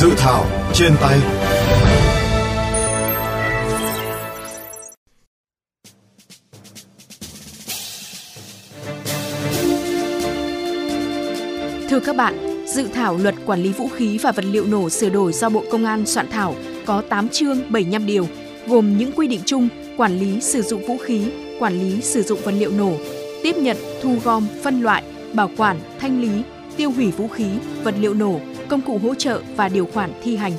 Dự thảo trên tay. Thưa các bạn, dự thảo luật quản lý vũ khí và vật liệu nổ sửa đổi do Bộ Công an soạn thảo có 8 chương 75 điều, gồm những quy định chung quản lý sử dụng vũ khí, quản lý sử dụng vật liệu nổ, tiếp nhận, thu gom, phân loại, bảo quản, thanh lý, tiêu hủy vũ khí, vật liệu nổ, công cụ hỗ trợ và điều khoản thi hành.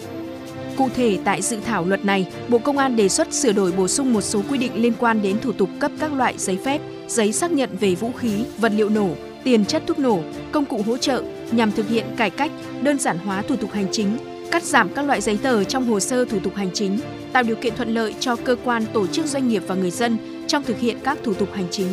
Cụ thể tại dự thảo luật này, Bộ Công an đề xuất sửa đổi bổ sung một số quy định liên quan đến thủ tục cấp các loại giấy phép, giấy xác nhận về vũ khí, vật liệu nổ, tiền chất thuốc nổ, công cụ hỗ trợ nhằm thực hiện cải cách, đơn giản hóa thủ tục hành chính, cắt giảm các loại giấy tờ trong hồ sơ thủ tục hành chính, tạo điều kiện thuận lợi cho cơ quan, tổ chức doanh nghiệp và người dân trong thực hiện các thủ tục hành chính.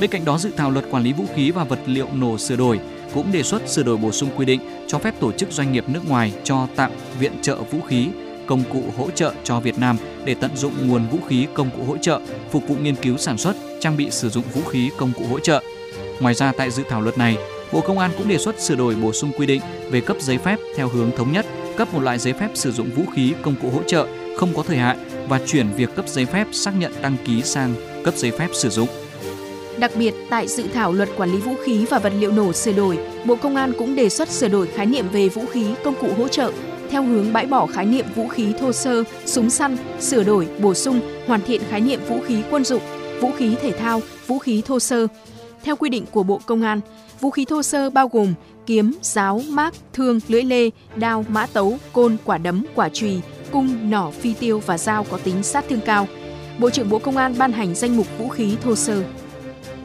Bên cạnh đó, dự thảo luật quản lý vũ khí và vật liệu nổ sửa đổi cũng đề xuất sửa đổi bổ sung quy định cho phép tổ chức doanh nghiệp nước ngoài cho tặng viện trợ vũ khí, công cụ hỗ trợ cho Việt Nam để tận dụng nguồn vũ khí công cụ hỗ trợ phục vụ nghiên cứu sản xuất, trang bị sử dụng vũ khí công cụ hỗ trợ. Ngoài ra tại dự thảo luật này, Bộ Công an cũng đề xuất sửa đổi bổ sung quy định về cấp giấy phép theo hướng thống nhất, cấp một loại giấy phép sử dụng vũ khí công cụ hỗ trợ không có thời hạn và chuyển việc cấp giấy phép xác nhận đăng ký sang cấp giấy phép sử dụng. Đặc biệt, tại dự thảo luật quản lý vũ khí và vật liệu nổ sửa đổi, Bộ Công an cũng đề xuất sửa đổi khái niệm về vũ khí, công cụ hỗ trợ theo hướng bãi bỏ khái niệm vũ khí thô sơ, súng săn, sửa đổi, bổ sung, hoàn thiện khái niệm vũ khí quân dụng, vũ khí thể thao, vũ khí thô sơ. Theo quy định của Bộ Công an, vũ khí thô sơ bao gồm kiếm, giáo, mác, thương, lưỡi lê, đao, mã tấu, côn, quả đấm, quả chùy, cung, nỏ, phi tiêu và dao có tính sát thương cao. Bộ trưởng Bộ Công an ban hành danh mục vũ khí thô sơ.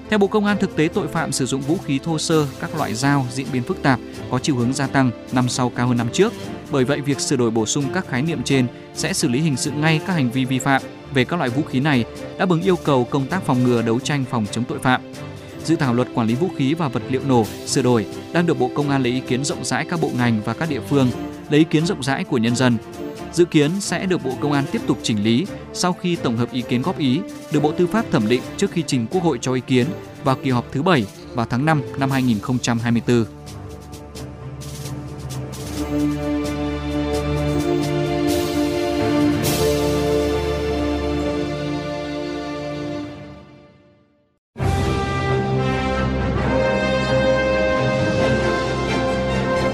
Theo Bộ Công an, thực tế tội phạm sử dụng vũ khí thô sơ, các loại dao diễn biến phức tạp, có chiều hướng gia tăng, năm sau cao hơn năm trước. Bởi vậy, việc sửa đổi bổ sung các khái niệm trên sẽ xử lý hình sự ngay các hành vi vi phạm về các loại vũ khí này, đáp ứng yêu cầu công tác phòng ngừa đấu tranh phòng chống tội phạm. Dự thảo luật quản lý vũ khí và vật liệu nổ sửa đổi đang được Bộ Công an lấy ý kiến rộng rãi các bộ ngành và các địa phương, lấy ý kiến rộng rãi của nhân dân. Dự kiến sẽ được Bộ Công an tiếp tục chỉnh lý sau khi tổng hợp ý kiến góp ý, được Bộ Tư pháp thẩm định trước khi trình Quốc hội cho ý kiến vào kỳ họp thứ 7 vào tháng 5 năm 2024.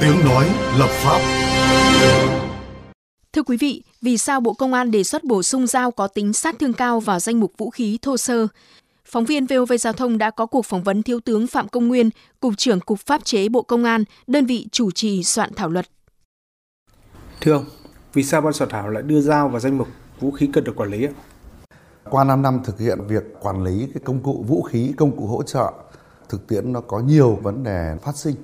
Tiếng nói lập pháp quý vị, vì sao Bộ Công an đề xuất bổ sung dao có tính sát thương cao vào danh mục vũ khí thô sơ? Phóng viên VOV Giao thông đã có cuộc phỏng vấn Thiếu tướng Phạm Công Nguyên, Cục trưởng Cục Pháp chế Bộ Công an, đơn vị chủ trì soạn thảo luật. Thưa ông, vì sao ban soạn thảo lại đưa dao vào danh mục vũ khí cần được quản lý? Qua 5 năm thực hiện việc quản lý cái công cụ vũ khí, công cụ hỗ trợ, thực tiễn nó có nhiều vấn đề phát sinh.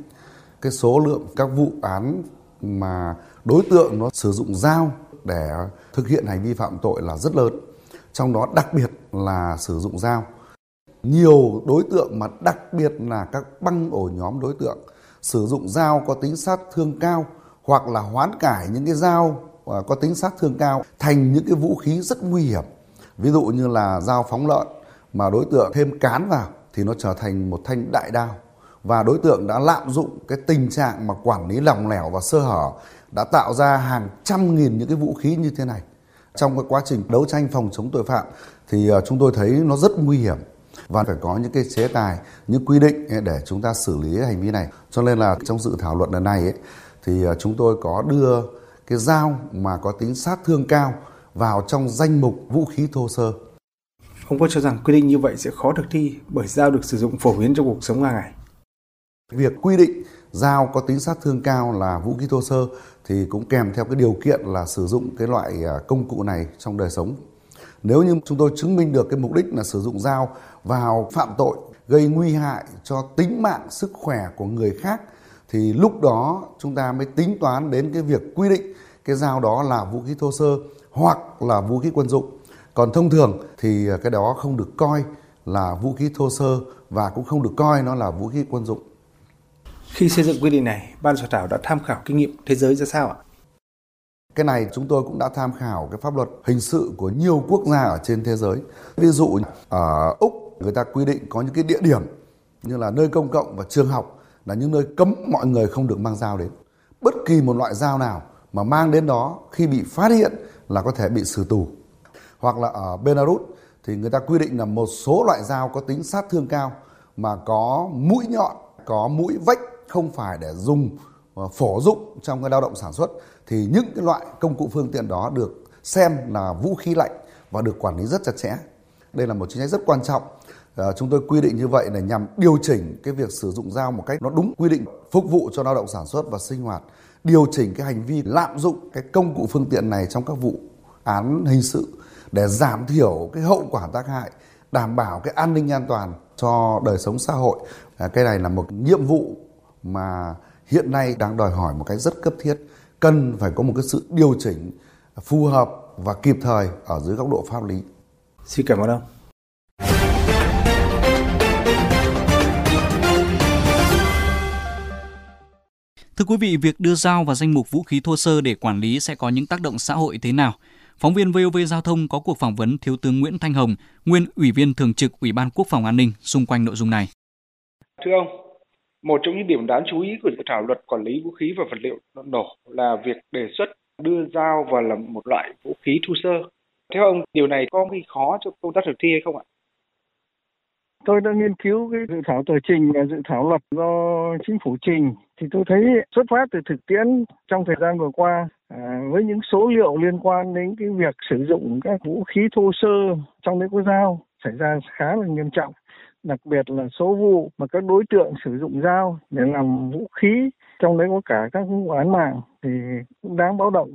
Cái số lượng các vụ án mà đối tượng nó sử dụng dao để thực hiện hành vi phạm tội là rất lớn. Trong đó đặc biệt là sử dụng dao. Nhiều đối tượng mà đặc biệt là các băng ổ nhóm đối tượng sử dụng dao có tính sát thương cao hoặc là hoán cải những cái dao à, có tính sát thương cao thành những cái vũ khí rất nguy hiểm. Ví dụ như là dao phóng lợn mà đối tượng thêm cán vào thì nó trở thành một thanh đại đao và đối tượng đã lạm dụng cái tình trạng mà quản lý lỏng lẻo và sơ hở đã tạo ra hàng trăm nghìn những cái vũ khí như thế này. Trong cái quá trình đấu tranh phòng chống tội phạm thì ờ, chúng tôi thấy nó rất nguy hiểm. Và phải có những cái chế tài những quy định để chúng ta xử lý hành vi này. Cho nên là trong dự thảo luật lần này ấy, thì ờ, chúng tôi có đưa cái dao mà có tính sát thương cao vào trong danh mục vũ khí thô sơ. Ông có cho rằng quy định như vậy sẽ khó thực thi bởi dao được sử dụng phổ biến trong cuộc sống hàng ngày? Việc quy định dao có tính sát thương cao là vũ khí thô sơ thì cũng kèm theo cái điều kiện là sử dụng cái loại à, công cụ này trong đời sống. Nếu như chúng tôi chứng minh được cái mục đích là sử dụng dao vào phạm tội, gây nguy hại cho tính mạng sức khỏe của người khác, thì lúc đó chúng ta mới tính toán đến cái việc quy định cái dao đó là vũ khí thô sơ hoặc là vũ khí quân dụng. Còn thông thường thì à, cái đó không được coi là vũ khí thô sơ và cũng không được coi nó là vũ khí quân dụng. Khi xây dựng quy định này, ban soạn thảo đã tham khảo kinh nghiệm thế giới ra sao ạ? Cái này chúng tôi cũng đã tham khảo cái pháp luật hình sự của nhiều quốc gia ở trên thế giới. Ví dụ ở Úc người ta quy định có những cái địa điểm như là nơi công cộng và trường học là những nơi cấm mọi người không được mang dao đến. bất kỳ một loại dao nào mà mang đến đó khi bị phát hiện là có thể bị xử tù. Hoặc là ở Belarus thì người ta quy định là một số loại dao có tính sát thương cao mà có mũi nhọn, có mũi vách không phải để dùng ờ, phổ dụng trong cái lao động sản xuất thì những cái loại công cụ phương tiện đó được xem là vũ khí lạnh và được quản lý rất chặt chẽ. Đây là một chính sách rất quan trọng. À, chúng tôi quy định như vậy là nhằm điều chỉnh cái việc sử dụng dao một cách nó đúng quy định phục vụ cho lao động sản xuất và sinh hoạt, điều chỉnh cái hành vi lạm dụng cái công cụ phương tiện này trong các vụ án hình sự để giảm thiểu cái hậu quả tác hại, đảm bảo cái an ninh an toàn cho đời sống xã hội. À, cái này là một nhiệm vụ mà hiện nay đang đòi hỏi một cách rất cấp thiết, cần phải có một cái sự điều chỉnh phù hợp và kịp thời ở dưới góc độ pháp lý. Xin cảm ơn ông. Thưa quý vị, việc đưa dao vào danh mục vũ khí thô sơ để quản lý sẽ có những tác động xã hội thế nào? Phóng viên VOV Giao thông có cuộc phỏng vấn Thiếu tướng Nguyễn Thanh Hồng, nguyên Ủy viên Thường trực Ủy ban Quốc phòng An ninh xung quanh nội dung này. Thưa ông, một trong những điểm đáng chú ý của dự thảo luật quản lý vũ khí và vật liệu nổ là việc đề xuất đưa dao vào làm một loại vũ khí thô sơ. Theo ông, điều này có gây khó cho công tác thực thi hay không ạ? Tôi đã nghiên cứu cái dự thảo tờ trình và dự thảo luật do chính phủ trình thì tôi thấy xuất phát từ thực tiễn trong thời gian vừa qua à, với những số liệu liên quan đến cái việc sử dụng các vũ khí thô sơ trong đấy có dao xảy ra khá là nghiêm trọng đặc biệt là số vụ mà các đối tượng sử dụng dao để làm vũ khí trong đấy có cả các vụ án mạng thì cũng đáng báo động.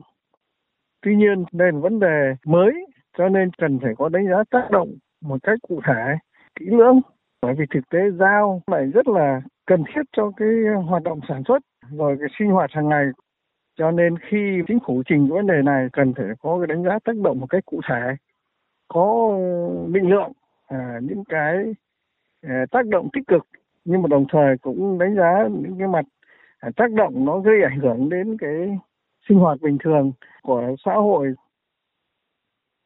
Tuy nhiên đây là vấn đề mới cho nên cần phải có đánh giá tác động một cách cụ thể kỹ lưỡng. Bởi vì thực tế dao lại rất là cần thiết cho cái hoạt động sản xuất rồi cái sinh hoạt hàng ngày. Cho nên khi chính phủ trình vấn đề này cần phải có cái đánh giá tác động một cách cụ thể có định lượng à, những cái Ờ, tác động tích cực nhưng mà đồng thời cũng đánh giá những cái mặt à, tác động nó gây ảnh hưởng đến cái sinh hoạt bình thường của xã hội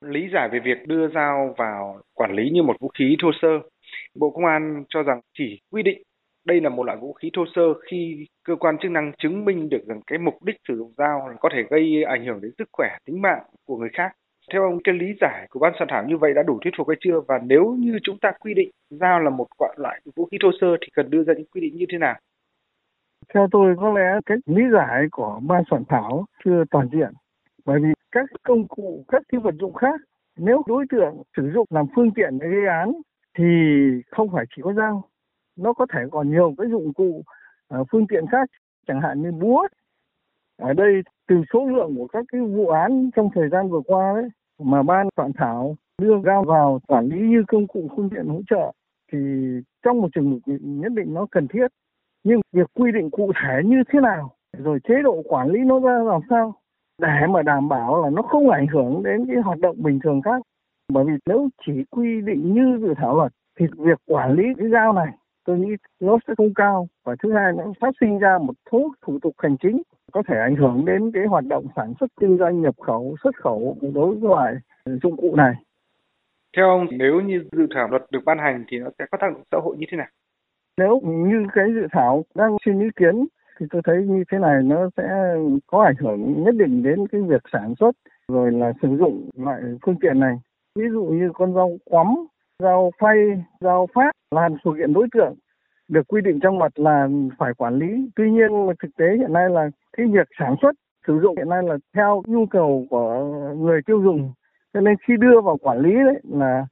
lý giải về việc đưa dao vào quản lý như một vũ khí thô sơ. Bộ Công an cho rằng chỉ quy định đây là một loại vũ khí thô sơ khi cơ quan chức năng chứng minh được rằng cái mục đích sử dụng dao có thể gây ảnh hưởng đến sức khỏe, tính mạng của người khác. Theo ông, cái lý giải của ban soạn thảo như vậy đã đủ thuyết phục hay chưa? Và nếu như chúng ta quy định dao là một loại vũ khí thô sơ thì cần đưa ra những quy định như thế nào? Theo tôi có lẽ cái lý giải của ban soạn thảo chưa toàn diện. Bởi vì các công cụ, các cái vật dụng khác, nếu đối tượng sử dụng làm phương tiện để gây án thì không phải chỉ có dao, nó có thể còn nhiều cái dụng cụ uh, phương tiện khác, chẳng hạn như búa. Ở đây từ số lượng của các cái vụ án trong thời gian vừa qua đấy mà ban soạn thảo đưa giao vào quản lý như công cụ phương tiện hỗ trợ thì trong một trường hợp nhất định nó cần thiết nhưng việc quy định cụ thể như thế nào, rồi chế độ quản lý nó ra làm sao để mà đảm bảo là nó không ảnh hưởng đến cái hoạt động bình thường khác. Bởi vì nếu chỉ quy định như dự thảo luật thì việc quản lý cái giao này tôi nghĩ nó sẽ không cao và thứ hai nó phát sinh ra một số thủ tục hành chính có thể ảnh hưởng đến cái hoạt động sản xuất kinh doanh nhập khẩu xuất khẩu đối với loại dụng cụ này. Theo ông, nếu như dự thảo luật được ban hành thì nó sẽ có tác động xã hội như thế nào? Nếu như cái dự thảo đang xin ý kiến thì tôi thấy như thế này nó sẽ có ảnh hưởng nhất định đến cái việc sản xuất rồi là sử dụng loại phương tiện này ví dụ như con dao quắm dao phay dao phát là thuộc diện đối tượng được quy định trong luật là phải quản lý tuy nhiên thực tế hiện nay là cái việc sản xuất sử dụng hiện nay là theo nhu cầu của người tiêu dùng cho nên khi đưa vào quản lý đấy là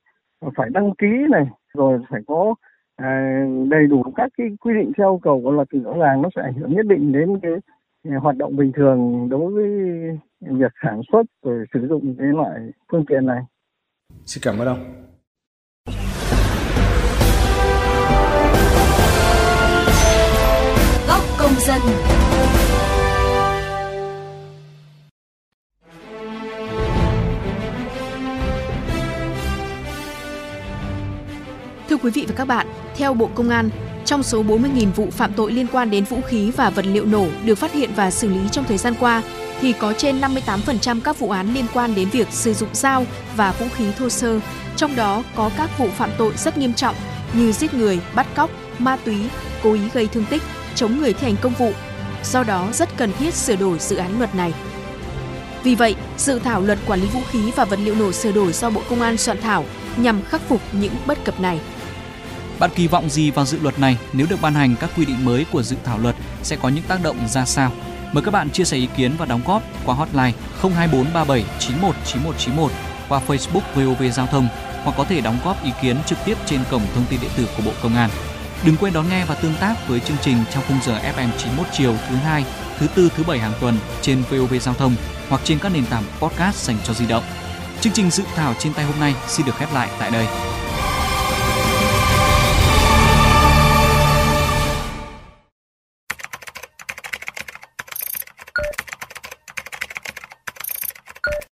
phải đăng ký này rồi phải có à, đầy đủ các cái quy định theo yêu cầu của luật thì rõ ràng nó sẽ ảnh hưởng nhất định đến cái à, hoạt động bình thường đối với việc sản xuất rồi sử dụng cái loại phương tiện này. Xin cảm ơn ông. Dân. Thưa quý vị và các bạn, theo Bộ Công an, trong số 40.000 vụ phạm tội liên quan đến vũ khí và vật liệu nổ được phát hiện và xử lý trong thời gian qua, thì có trên 58% các vụ án liên quan đến việc sử dụng dao và vũ khí thô sơ, trong đó có các vụ phạm tội rất nghiêm trọng như giết người, bắt cóc, ma túy, cố ý gây thương tích, chống người thi hành công vụ. do đó rất cần thiết sửa đổi dự án luật này. Vì vậy, dự thảo luật quản lý vũ khí và vật liệu nổ sửa đổi do Bộ Công an soạn thảo nhằm khắc phục những bất cập này. Bạn kỳ vọng gì vào dự luật này nếu được ban hành các quy định mới của dự thảo luật sẽ có những tác động ra sao? Mời các bạn chia sẻ ý kiến và đóng góp qua hotline 02437 919191 qua Facebook VOV Giao thông hoặc có thể đóng góp ý kiến trực tiếp trên cổng thông tin điện tử của Bộ Công an. Đừng quên đón nghe và tương tác với chương trình trong khung giờ FM 91 chiều thứ hai, thứ tư, thứ bảy hàng tuần trên VOV Giao thông hoặc trên các nền tảng podcast dành cho di động. Chương trình dự thảo trên tay hôm nay xin được khép lại tại đây.